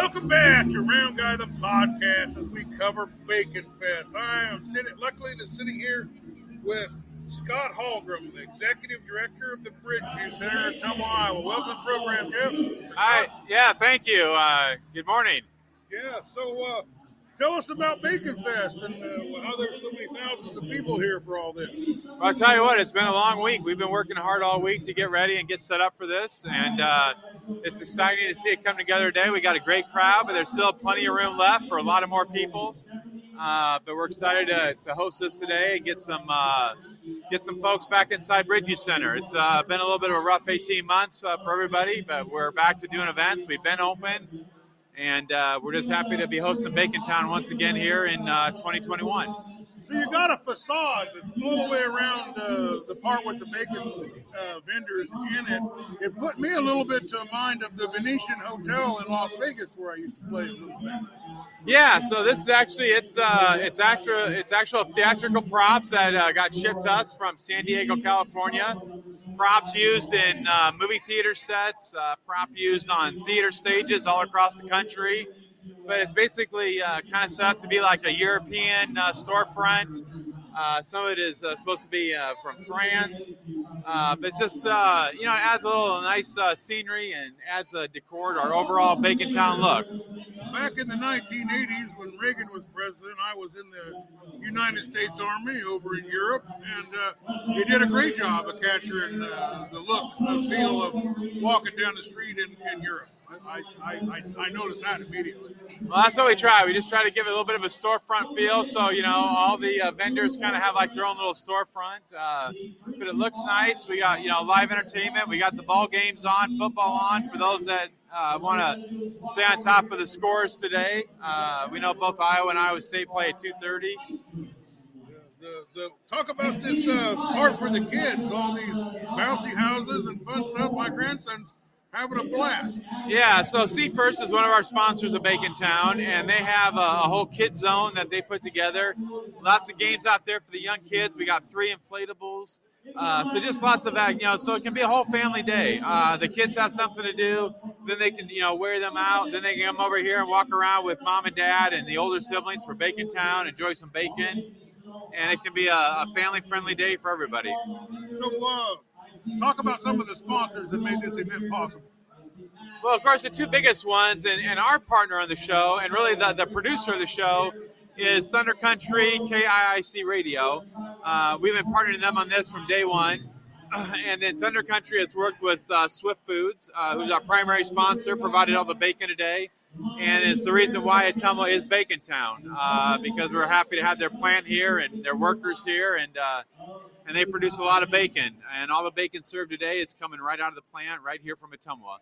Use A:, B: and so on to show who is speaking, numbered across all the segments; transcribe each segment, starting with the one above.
A: Welcome back to Round Guy the podcast as we cover Bacon Fest. I am sitting, luckily, to sitting here with Scott Hallgren, the executive director of the Bridgeview Center in Ottumwa, Iowa. Welcome to the program, Jeff.
B: Hi. Yeah, thank you. Uh, good morning.
A: Yeah, so uh, tell us about Bacon Fest and uh, how there's so many thousands of people here for all this.
B: Well, I'll tell you what, it's been a long week. We've been working hard all week to get ready and get set up for this, and uh, it's exciting to see it come together today. We got a great crowd, but there's still plenty of room left for a lot of more people. Uh, but we're excited to, to host this today and get some uh, get some folks back inside Bridgeview Center. It's uh, been a little bit of a rough 18 months uh, for everybody, but we're back to doing events. We've been open, and uh, we're just happy to be hosting Bacon Town once again here in uh, 2021.
A: So you got a facade that's all the way around uh, the part with the bacon uh, vendors in it. It put me a little bit to mind of the Venetian Hotel in Las Vegas where I used to play a little bit.
B: Yeah, so this is actually it's uh it's actual it's actual theatrical props that uh, got shipped to us from San Diego, California. Props used in uh, movie theater sets, uh, prop used on theater stages all across the country. But it's basically uh, kind of set up to be like a European uh, storefront. Uh, some of it is uh, supposed to be from France, but it's just you know it adds a little nice scenery and adds a decor to our overall Bacon Town look.
A: Back in the 1980s, when Reagan was president, I was in the United States Army over in Europe, and uh, he did a great job of capturing uh, the look and feel of walking down the street in, in Europe. I, I, I, I noticed that immediately.
B: Well, that's what we try. We just try to give it a little bit of a storefront feel. So, you know, all the uh, vendors kind of have like their own little storefront. Uh, but it looks nice. We got, you know, live entertainment. We got the ball games on, football on for those that uh, I want to stay on top of the scores today. Uh, we know both Iowa and Iowa State play at 2.30.
A: The, the, talk about this uh, part for the kids, all these bouncy houses and fun stuff. My grandson's having a blast.
B: Yeah, so See First is one of our sponsors of Bacon Town, and they have a, a whole kid zone that they put together. Lots of games out there for the young kids. We got three inflatables. Uh, so just lots of that, you know. So it can be a whole family day. Uh, the kids have something to do, then they can, you know, wear them out. Then they can come over here and walk around with mom and dad and the older siblings for Bacon Town, enjoy some bacon, and it can be a, a family-friendly day for everybody.
A: So, uh, talk about some of the sponsors that made this event possible.
B: Well, of course, the two biggest ones, and, and our partner on the show, and really the, the producer of the show, is Thunder Country KIIC Radio. Uh, we've been partnering them on this from day one. and then Thunder Country has worked with uh, Swift Foods, uh, who's our primary sponsor, provided all the bacon today. And it's the reason why Ottumwa is Bacon Town, uh, because we're happy to have their plant here and their workers here, and uh, and they produce a lot of bacon. And all the bacon served today is coming right out of the plant, right here from Ottumwa.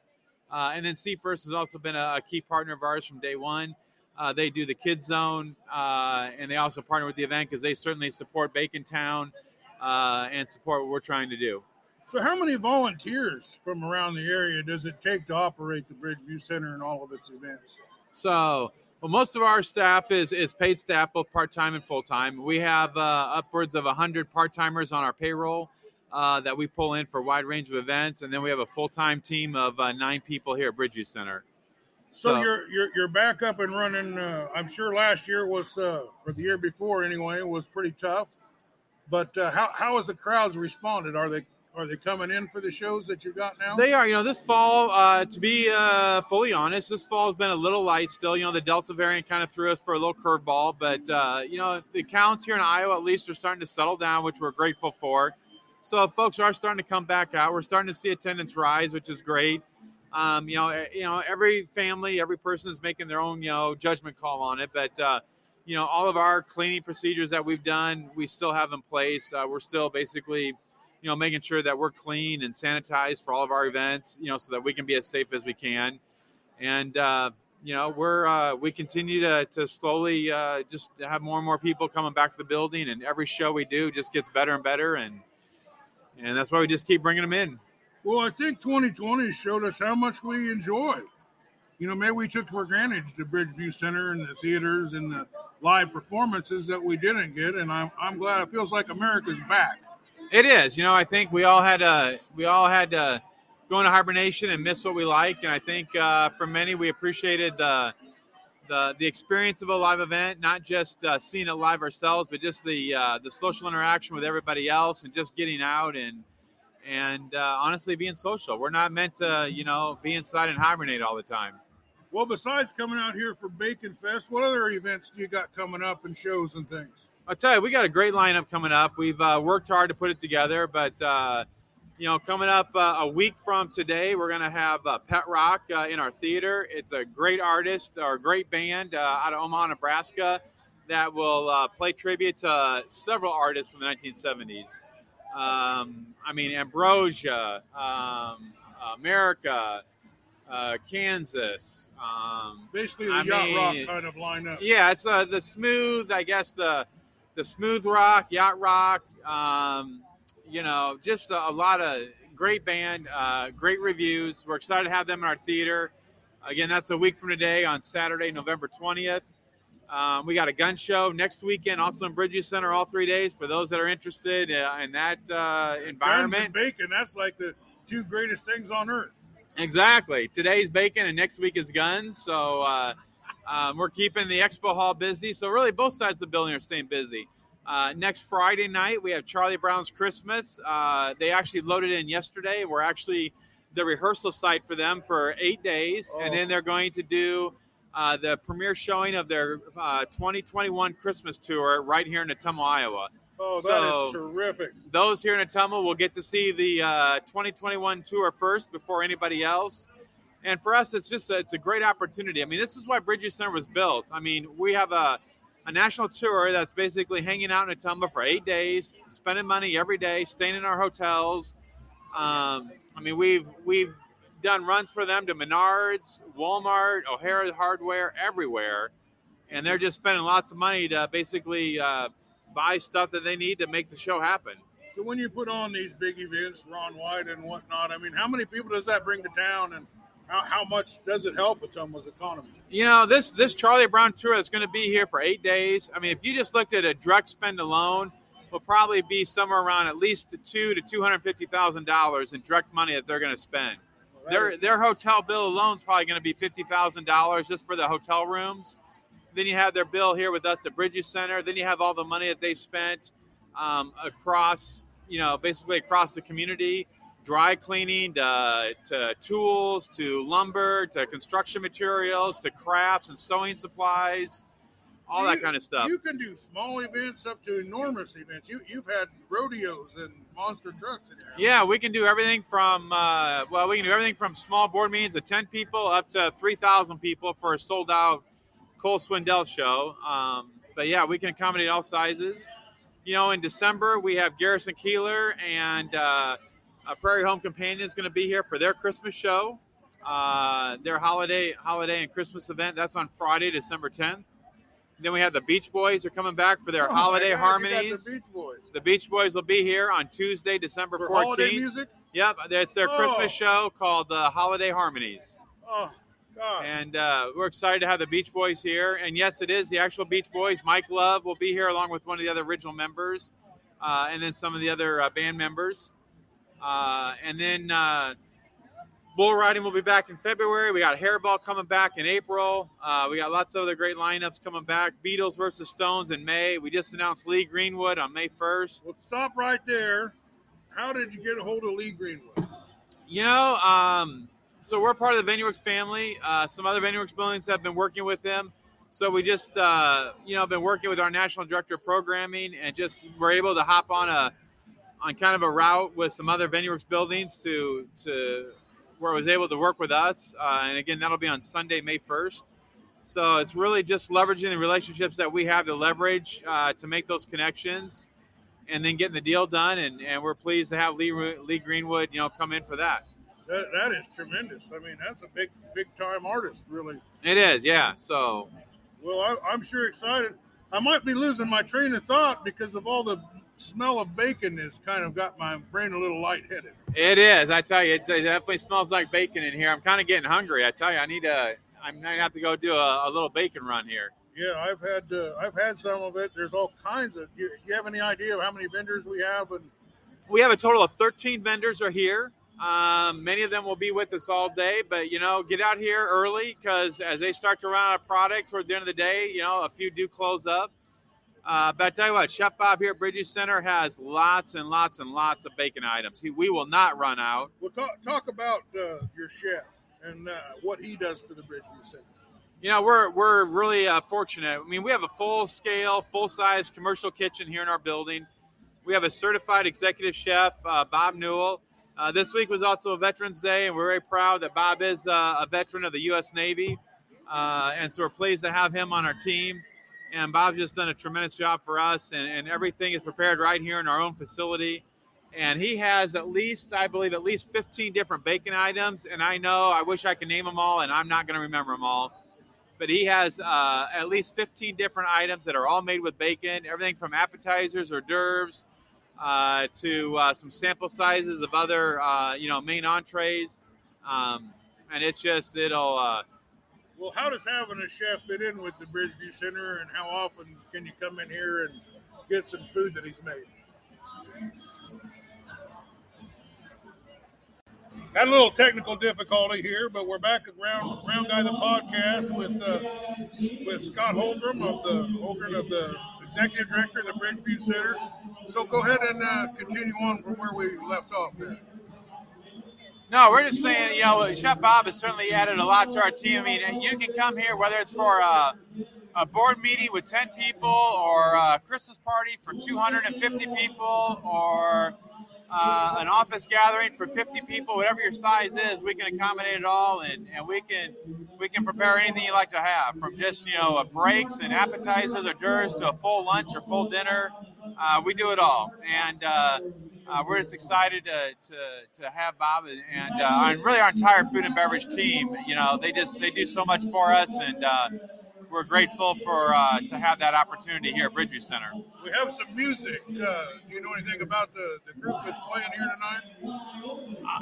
B: Uh, and then See First has also been a, a, key partner of ours from day one. Uh, they do the kids zone, uh, and they also partner with the event because they certainly support Bacon Town uh, and support what we're trying to do.
A: So, how many volunteers from around the area does it take to operate the Bridgeview Center and all of its events?
B: So, well, most of our staff is is paid staff, both part time and full time. We have uh, upwards of hundred part timers on our payroll uh, that we pull in for a wide range of events, and then we have a full time team of uh, nine people here at Bridgeview Center.
A: So, so, you're, you're you're back up and running. Uh, I'm sure last year was, uh, or the year before anyway, was pretty tough. But uh, how how has the crowds responded? Are they are they coming in for the shows that you've got now?
B: They are. You know, this fall, uh, to be uh, fully honest, this fall has been a little light still. You know, the Delta variant kind of threw us for a little curveball, but uh, you know, the counts here in Iowa at least are starting to settle down, which we're grateful for. So folks are starting to come back out. We're starting to see attendance rise, which is great. Um, you know, eh, you know, every family, every person is making their own, you know, judgment call on it. But uh, you know, all of our cleaning procedures that we've done, we still have in place. Uh, we're still basically, you know, making sure that we're clean and sanitized for all of our events, you know, so that we can be as safe as we can. And uh, you know, we're uh, we continue to to slowly uh, just have more and more people coming back to the building, and every show we do just gets better and better, and and that's why we just keep bringing them in.
A: Well, I think 2020 showed us how much we enjoy. You know, maybe we took for granted the Bridgeview Center and the theaters and the live performances that we didn't get, and I'm I'm glad it feels like America's back.
B: It is. You know, I think we all had uh we all had to go into hibernation and miss what we like, and I think uh, for many we appreciated the the the experience of a live event, not just uh, seeing it live ourselves, but just the uh, the social interaction with everybody else, and just getting out and and uh, honestly being social. We're not meant to, you know, be inside and hibernate all the time.
A: Well, besides coming out here for Bacon Fest, what other events do you got coming up and shows and things?
B: I'll tell you, we got a great lineup coming up. We've uh, worked hard to put it together, but uh, you know, coming up uh, a week from today, we're going to have uh, Pet Rock uh, in our theater. It's a great artist or a great band uh, out of Omaha, Nebraska, that will uh, play tribute to several artists from the 1970s. Um, I mean, Ambrosia, um, America, uh, Kansas. Um,
A: Basically, the
B: I
A: yacht rock kind of lineup.
B: yeah, it's uh, the smooth, I guess the the smooth rock, yacht rock. Um, you know, just a, a lot of great band, uh, great reviews. We're excited to have them in our theater. Again, that's a week from today on Saturday, November twentieth. Um, we got a gun show next weekend, also in Bridges Center, all three days. For those that are interested uh, in that uh,
A: Guns and
B: environment,
A: bacon, that's like the two greatest things on earth.
B: Exactly. Today's bacon and next week is guns. So uh, um, we're keeping the expo hall busy. So really, both sides of the building are staying busy. Uh, next Friday night, we have Charlie Brown's Christmas. Uh, they actually loaded in yesterday. We're actually the rehearsal site for them for eight days, and
A: Oh.
B: then they're going to do uh, the premiere showing of their uh, 2021 Christmas tour right here in Ottumwa, Iowa
A: Oh, that is
B: So-
A: terrific.
B: those here in Ottumwa will get to see the uh, 2021 tour first before anybody else. And for us, it's just a, it's a great opportunity. I mean, this is why Bridges Center was built. I mean, we have a, a national tour that's basically hanging out in Ottumwa for eight days, spending money every day, staying in our hotels. Um, I mean, we've we've done runs for them to Menards, Walmart, O'Hara Hardware, everywhere, and they're just spending lots of money to basically uh, buy stuff that they need to make the show happen.
A: So when you put on these big events, Ron White and whatnot, I mean, how many people does that bring to town, and how, how much does it help Ottumwa's economy?
B: You know, this this Charlie Brown tour is going to be here for eight days. I mean, if you just looked at a direct spend alone, will probably be somewhere around at least two to two hundred fifty thousand dollars in direct money that they're going to spend. Their their hotel bill alone is probably going to be fifty thousand dollars just for the hotel rooms. Then you have their bill here with us at Bridges Center. Then you have all the money that they spent um, across, you know, basically across the community, dry cleaning to, to tools to lumber to construction materials to crafts and sewing supplies, all
A: So
B: that
A: you-
B: kind of stuff.
A: You can do small events up to enormous events. You you've had rodeos and monster trucks in here.
B: Yeah, we can do everything from uh, well, we can do everything from small board meetings of ten people up to three thousand people for a sold out Cole Swindell show. Um, but yeah, we can accommodate all sizes. You know, in December we have Garrison Keillor and uh, uh, Prairie Home Companion is going to be here for their Christmas show, uh, their holiday holiday and Christmas event. That's on Friday, December tenth. Then we have the Beach Boys are coming back for their
A: Oh,
B: holiday
A: God,
B: harmonies.
A: The Beach Boys.
B: The Beach Boys will be here on Tuesday, December
A: For
B: 14th.
A: holiday music.
B: Yep, it's their
A: Oh.
B: Christmas show called uh, Holiday Harmonies.
A: Oh gosh.
B: And uh, we're excited to have the Beach Boys here. And yes, it is the actual Beach Boys. Mike Love will be here along with one of the other original members uh, and then some of the other uh, band members. Uh, and then uh, bull riding will be back in February. We got Hairball coming back in April. Uh, we got lots of other great lineups coming back. Beatles versus Stones in May. We just announced Lee Greenwood on May 1st.
A: well, stop right there. How did you get a hold of Lee Greenwood?
B: You know, um, so we're part of the VenueWorks family. Uh, some other VenueWorks buildings have been working with him. So we just, uh, you know, been working with our national director of programming, and just were able to hop on a, on kind of a route with some other VenueWorks buildings to to where it was able to work with us. Uh, and again, that'll be on Sunday, May first. So it's really just leveraging the relationships that we have to leverage uh, to make those connections, and then getting the deal done. And, and we're pleased to have Lee Lee Greenwood, you know, come in for that.
A: That, that is tremendous. I mean, that's a big, big time artist, really.
B: It is, yeah. So,
A: well, I, I'm sure excited. I might be losing my train of thought because of all the smell of bacon has kind of got my brain a little lightheaded.
B: It is. I tell you, it, it definitely smells like bacon in here. I'm kind of getting hungry. I tell you, I need to. I might have to go do a, a little bacon run here.
A: Yeah, I've had uh, I've had some of it. There's all kinds of. You, you have any idea of how many vendors we have? And
B: we have a total of 13 vendors are here. Um, many of them will be with us all day, but you know, get out here early because as they start to run out of product towards the end of the day, you know, a few do close up. Uh, but I tell you what, Chef Bob here at Bridgeview Center has lots and lots and lots of bacon items. He, we will not run out.
A: Well, talk talk about uh, your chef and uh, what he does for the Bridgeview Center.
B: You know, we're we're really uh, fortunate. I mean, we have a full scale, full size commercial kitchen here in our building. We have a certified executive chef, uh, Bob Newell. Uh, this week was also a Veterans Day, and we're very proud that Bob is uh, a veteran of the U.S. Navy. Uh, and so we're pleased to have him on our team. And Bob's just done a tremendous job for us, and, and everything is prepared right here in our own facility. And he has at least, I believe, at least 15 different bacon items. And I know, I wish I could name them all, and I'm not going to remember them all. But he has uh, at least 15 different items that are all made with bacon, everything from appetizers hors d'oeuvres uh, to uh, some sample sizes of other, uh, you know, main entrees. Um, and it's just, it'll.
A: Well, how does having a chef fit in with the Bridgeview Center, and how often can you come in here and get some food that he's made? Had a little technical difficulty here, but we're back at Round Round Guy the podcast with uh, with Scott Hallgren of the Hallgren of the executive director of the Bridgeview Center. So go ahead and uh, continue on from where we left off there.
B: No, we're just saying, you know, Chef Bob has certainly added a lot to our team. I mean, you can come here whether it's for a, a board meeting with 10 people or a Christmas party for 250 people or uh, an office gathering for 50 people, whatever your size is, we can accommodate it all, and, and we can we can prepare anything you like to have, from just you know breaks and appetizers or hors to a full lunch or full dinner. Uh, we do it all, and uh, uh, we're just excited to, to, to have Bob and, and, uh, and really our entire food and beverage team. You know, they just they do so much for us, and uh, we're grateful for uh, to have that opportunity here at Bridgeview Center.
A: We have some music. Uh, do you know anything about the, the group that's playing here tonight?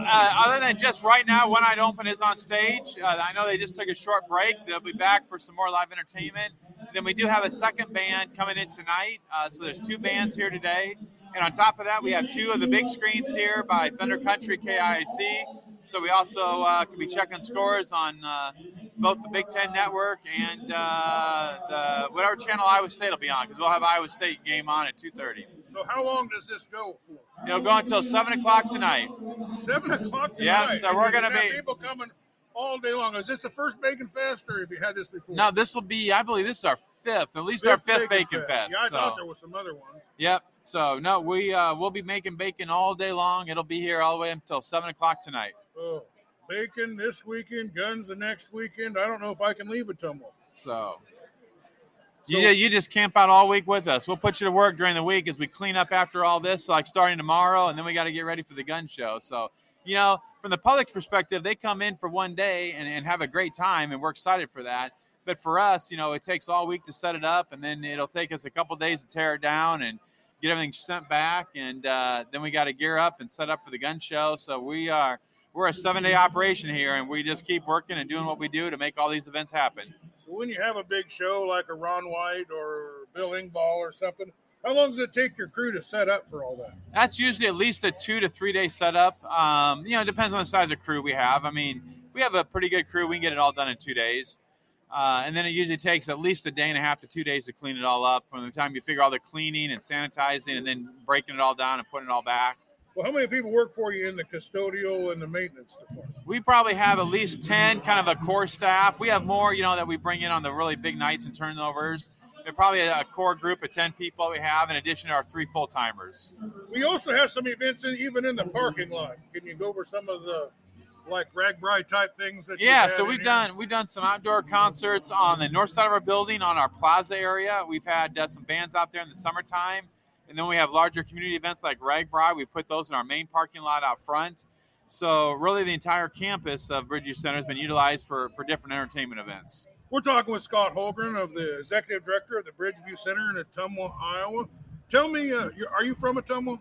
B: Uh, other than just right now, One Eyed Open is on stage. Uh, I know they just took a short break. They'll be back for some more live entertainment. Then we do have a second band coming in tonight. Uh, so there's two bands here today. And on top of that, we have two of the big screens here by Thunder Country KIIC. So we also uh, can be checking scores on uh, both the Big Ten Network and uh, the whatever channel Iowa State will be on, because we'll have Iowa State game on at two thirty.
A: So how long does this go for?
B: It'll go until seven o'clock tonight.
A: Seven o'clock tonight.
B: Yeah, so we're going to be
A: people coming all day long. Is this the first Bacon Fest, or have you had this before?
B: No, this will be. I believe this is our fifth, at least fifth our fifth Bacon, Bacon Fest.
A: Yeah, I
B: so.
A: thought there was some other ones.
B: Yep. So no, we uh, we'll be making bacon all day long. It'll be here all the way until seven o'clock tonight.
A: Oh bacon this weekend, guns the next weekend. I don't know if I can leave Ottumwa.
B: So, so you, you just camp out all week with us. We'll put you to work during the week as we clean up after all this, like starting tomorrow, and then we got to get ready for the gun show. So, you know, from the public's perspective, they come in for one day and, and have a great time, and we're excited for that. But for us, you know, it takes all week to set it up, and then it'll take us a couple days to tear it down and get everything sent back, and uh, then we got to gear up and set up for the gun show. So we are we're a seven day operation here, and we just keep working and doing what we do to make all these events happen.
A: So when you have a big show like a Ron White or Bill Engvall or something, how long does it take your crew to set up for all that?
B: That's usually at least a two to three day setup. Um, you know, it depends on the size of crew we have. I mean, if we have a pretty good crew, we can get it all done in two days. Uh, and then it usually takes at least a day and a half to two days to clean it all up from the time you figure all the cleaning and sanitizing and then breaking it all down and putting it all back.
A: Well, how many people work for you in the custodial and the maintenance department?
B: We probably have at least 10 kind of a core staff. We have more, you know, that we bring in on the really big nights and turnovers. They're probably a core group of 10 people we have in addition to our three full timers.
A: We also have some events in, even in the parking lot. Can you go over some of the like RAGBRAI type things that
B: yeah so we've done we've done some outdoor concerts on the north side of our building on our plaza area we've had uh, some bands out there in the summertime and then we have larger community events like RAGBRAI. We put those in our main parking lot out front. So really, the entire campus of Bridgeview Center has been utilized for for different entertainment events.
A: We're talking with Scott Hallgren of the executive director of the Bridgeview Center in Ottumwa, Iowa. Tell me, uh, are you from Ottumwa?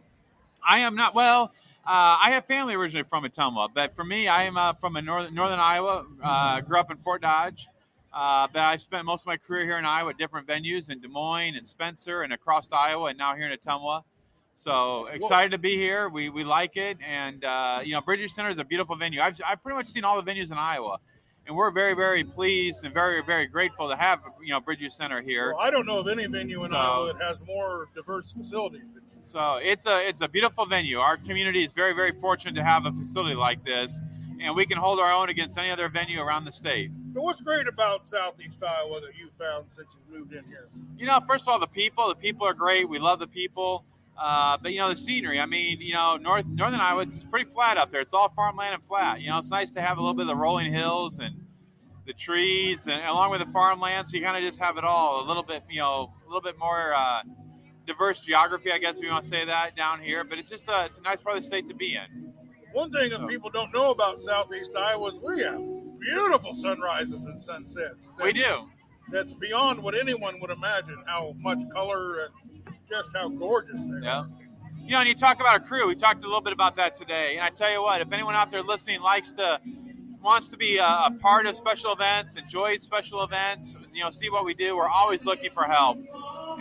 B: I am not. Well, uh, I have family originally from Ottumwa, but for me, I am uh, from northern, northern Iowa. Uh, grew up in Fort Dodge, uh, but I've spent most of my career here in Iowa at different venues in Des Moines and Spencer and across Iowa, and now here in Ottumwa. So excited to be here. We, we like it, and uh, you know, Bridgeview Center is a beautiful venue. I've I've pretty much seen all the venues in Iowa and we're very, very pleased and very, very grateful to have you know Bridgeview Center here.
A: Well, I don't know of any venue in so, Iowa that has more diverse facilities.
B: So it's a it's a beautiful venue. Our community is very, very fortunate to have a facility like this, and we can hold our own against any other venue around the state.
A: But what's great about Southeast Iowa that you found since you moved in here?
B: You know, first of all, the people. The people are great. We love the people. Uh, but you know the scenery. I mean, you know, north northern Iowa it's pretty flat up there. It's all farmland and flat. You know, it's nice to have a little bit of the rolling hills and the trees, and along with the farmland. So you kind of just have it all. A little bit, you know, a little bit more uh, diverse geography, I guess if you want to say that down here. But it's just a it's a nice part of the state to be in.
A: One thing that people don't know about Southeast Iowa is we have beautiful sunrises and sunsets.
B: That, we do.
A: That's beyond what anyone would imagine. How much color and just how gorgeous they
B: yeah.
A: are.
B: You know, and you talk about a crew. We talked a little bit about that today. And I tell you what, if anyone out there listening likes to wants to be a, a, part of special events, enjoys special events, you know, see what we do, we're always looking for help.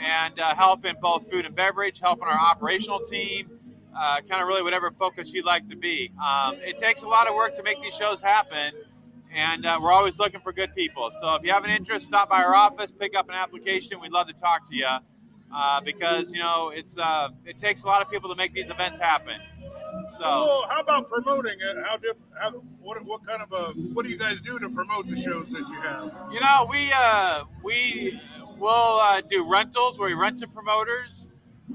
B: And uh, help in both food and beverage, help in our operational team, uh, kind of really whatever focus you'd like to be. Um, it takes a lot of work to make these shows happen, and uh, we're always looking for good people. So if you have an interest, stop by our office, pick up an application. We'd love to talk to you uh, because you know it's uh, it takes a lot of people to make these events happen. So,
A: well, how about promoting it? How different? How, what what kind of a what do you guys do to promote the shows that you have?
B: You know, we uh, we will uh, do rentals where we rent to promoters.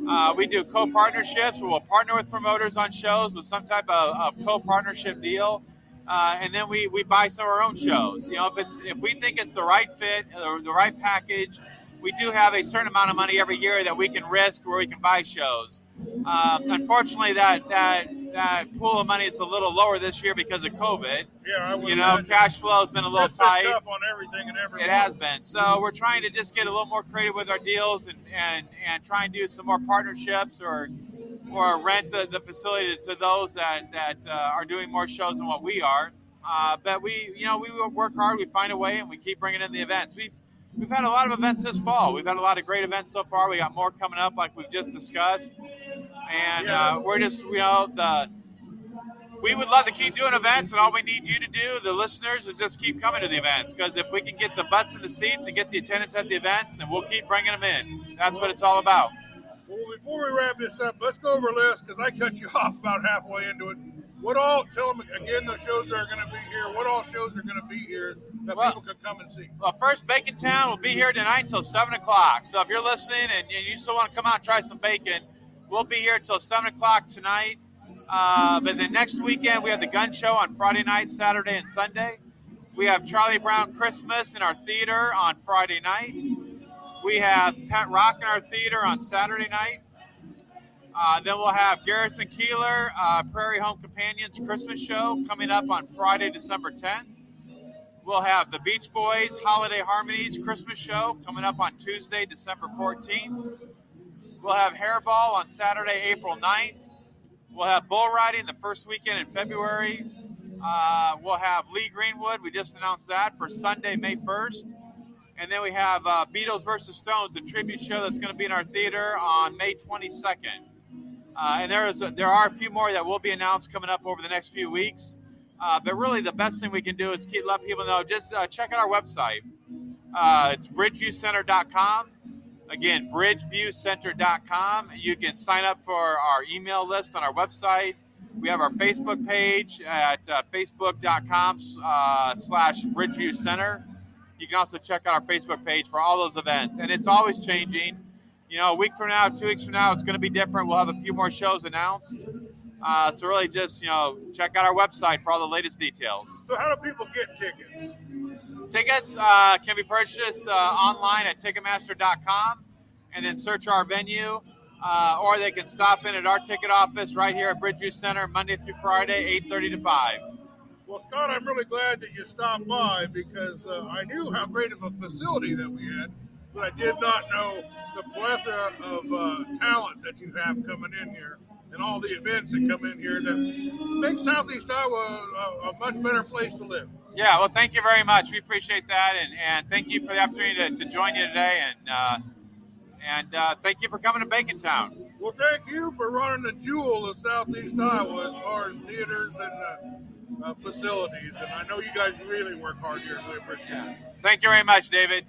B: Uh, we do co-partnerships we'll partner with promoters on shows with some type of, of co-partnership deal. Uh, and then we, we buy some of our own shows. You know, if it's if we think it's the right fit or the right package, we do have a certain amount of money every year that we can risk where we can buy shows. Um, unfortunately, that that that pool of money is a little lower this year because of COVID.
A: Yeah,
B: you know, imagine. cash flow has been a little
A: it's
B: tight.
A: Been tough on everything and everything.
B: It has been. So we're trying to just get a little more creative with our deals and and and try and do some more partnerships or or rent the, the facility to those that that uh, are doing more shows than what we are. Uh, but we, you know, we work hard. We find a way, and we keep bringing in the events. We've we've had a lot of events this fall. We've had a lot of great events so far. We got more coming up, like we've just discussed, and uh, we're just you know the. We would love to keep doing events, and all we need you to do, the listeners, is just keep coming to the events. Because if we can get the butts in the seats and get the attendance at the events, then we'll keep bringing them in. That's what it's all about.
A: Well, before we wrap this up, let's go over a list because I cut you off about halfway into it. What all? Tell them again. The shows are going to be here. What all shows are going to be here that well, people can come and see?
B: Well, first, Bacon Town will be here tonight until seven o'clock. So if you're listening and, and you still want to come out and try some bacon, we'll be here until seven o'clock tonight. Uh, but then next weekend we have the gun show on Friday night, Saturday, and Sunday. We have Charlie Brown Christmas in our theater on Friday night. We have Pet Rock in our theater on Saturday night. Uh, then we'll have Garrison Keillor, uh, Prairie Home Companions Christmas Show coming up on Friday, December 10th. We'll have the Beach Boys Holiday Harmonies Christmas Show coming up on Tuesday, December 14th. We'll have Hairball on Saturday, April 9th. We'll have bull riding the first weekend in February. Uh, we'll have Lee Greenwood. We just announced that for Sunday, May 1st. And then we have uh, Beatles versus Stones, a tribute show that's going to be in our theater on May 22nd. Uh, and there is a, there are a few more that will be announced coming up over the next few weeks. Uh, but really, the best thing we can do is keep let people know. Just uh, check out our website. Uh, it's bridgeviewcenter.com. Again, bridgeviewcenter.com. You can sign up for our email list on our website. We have our Facebook page at uh, facebook.com uh, slash bridgeviewcenter. You can also check out our Facebook page for all those events. And it's always changing. You know, a week from now, two weeks from now, it's going to be different. We'll have a few more shows announced. Uh, so really, just you know, check out our website for all the latest details.
A: So how do people get tickets?
B: Tickets uh, can be purchased uh, online at Ticketmaster.com, and then search our venue. uh, or they can stop in at our ticket office right here at Bridgeview Center Monday through Friday, 8:30 to 5.
A: Well, Scott, I'm really glad that you stopped by because uh, I knew how great of a facility that we had, but I did not know the plethora of uh, talent that you have coming in here and all the events that come in here that make Southeast Iowa a, a much better place to live.
B: Yeah, well, thank you very much. We appreciate that, and, and thank you for the opportunity to, to join you today, and uh, and uh, thank you for coming to Bacon Town.
A: Well, thank you for running the jewel of Southeast Iowa as far as theaters and uh, uh, facilities, and I know you guys really work hard here, and we appreciate it.
B: Thank you very much, David.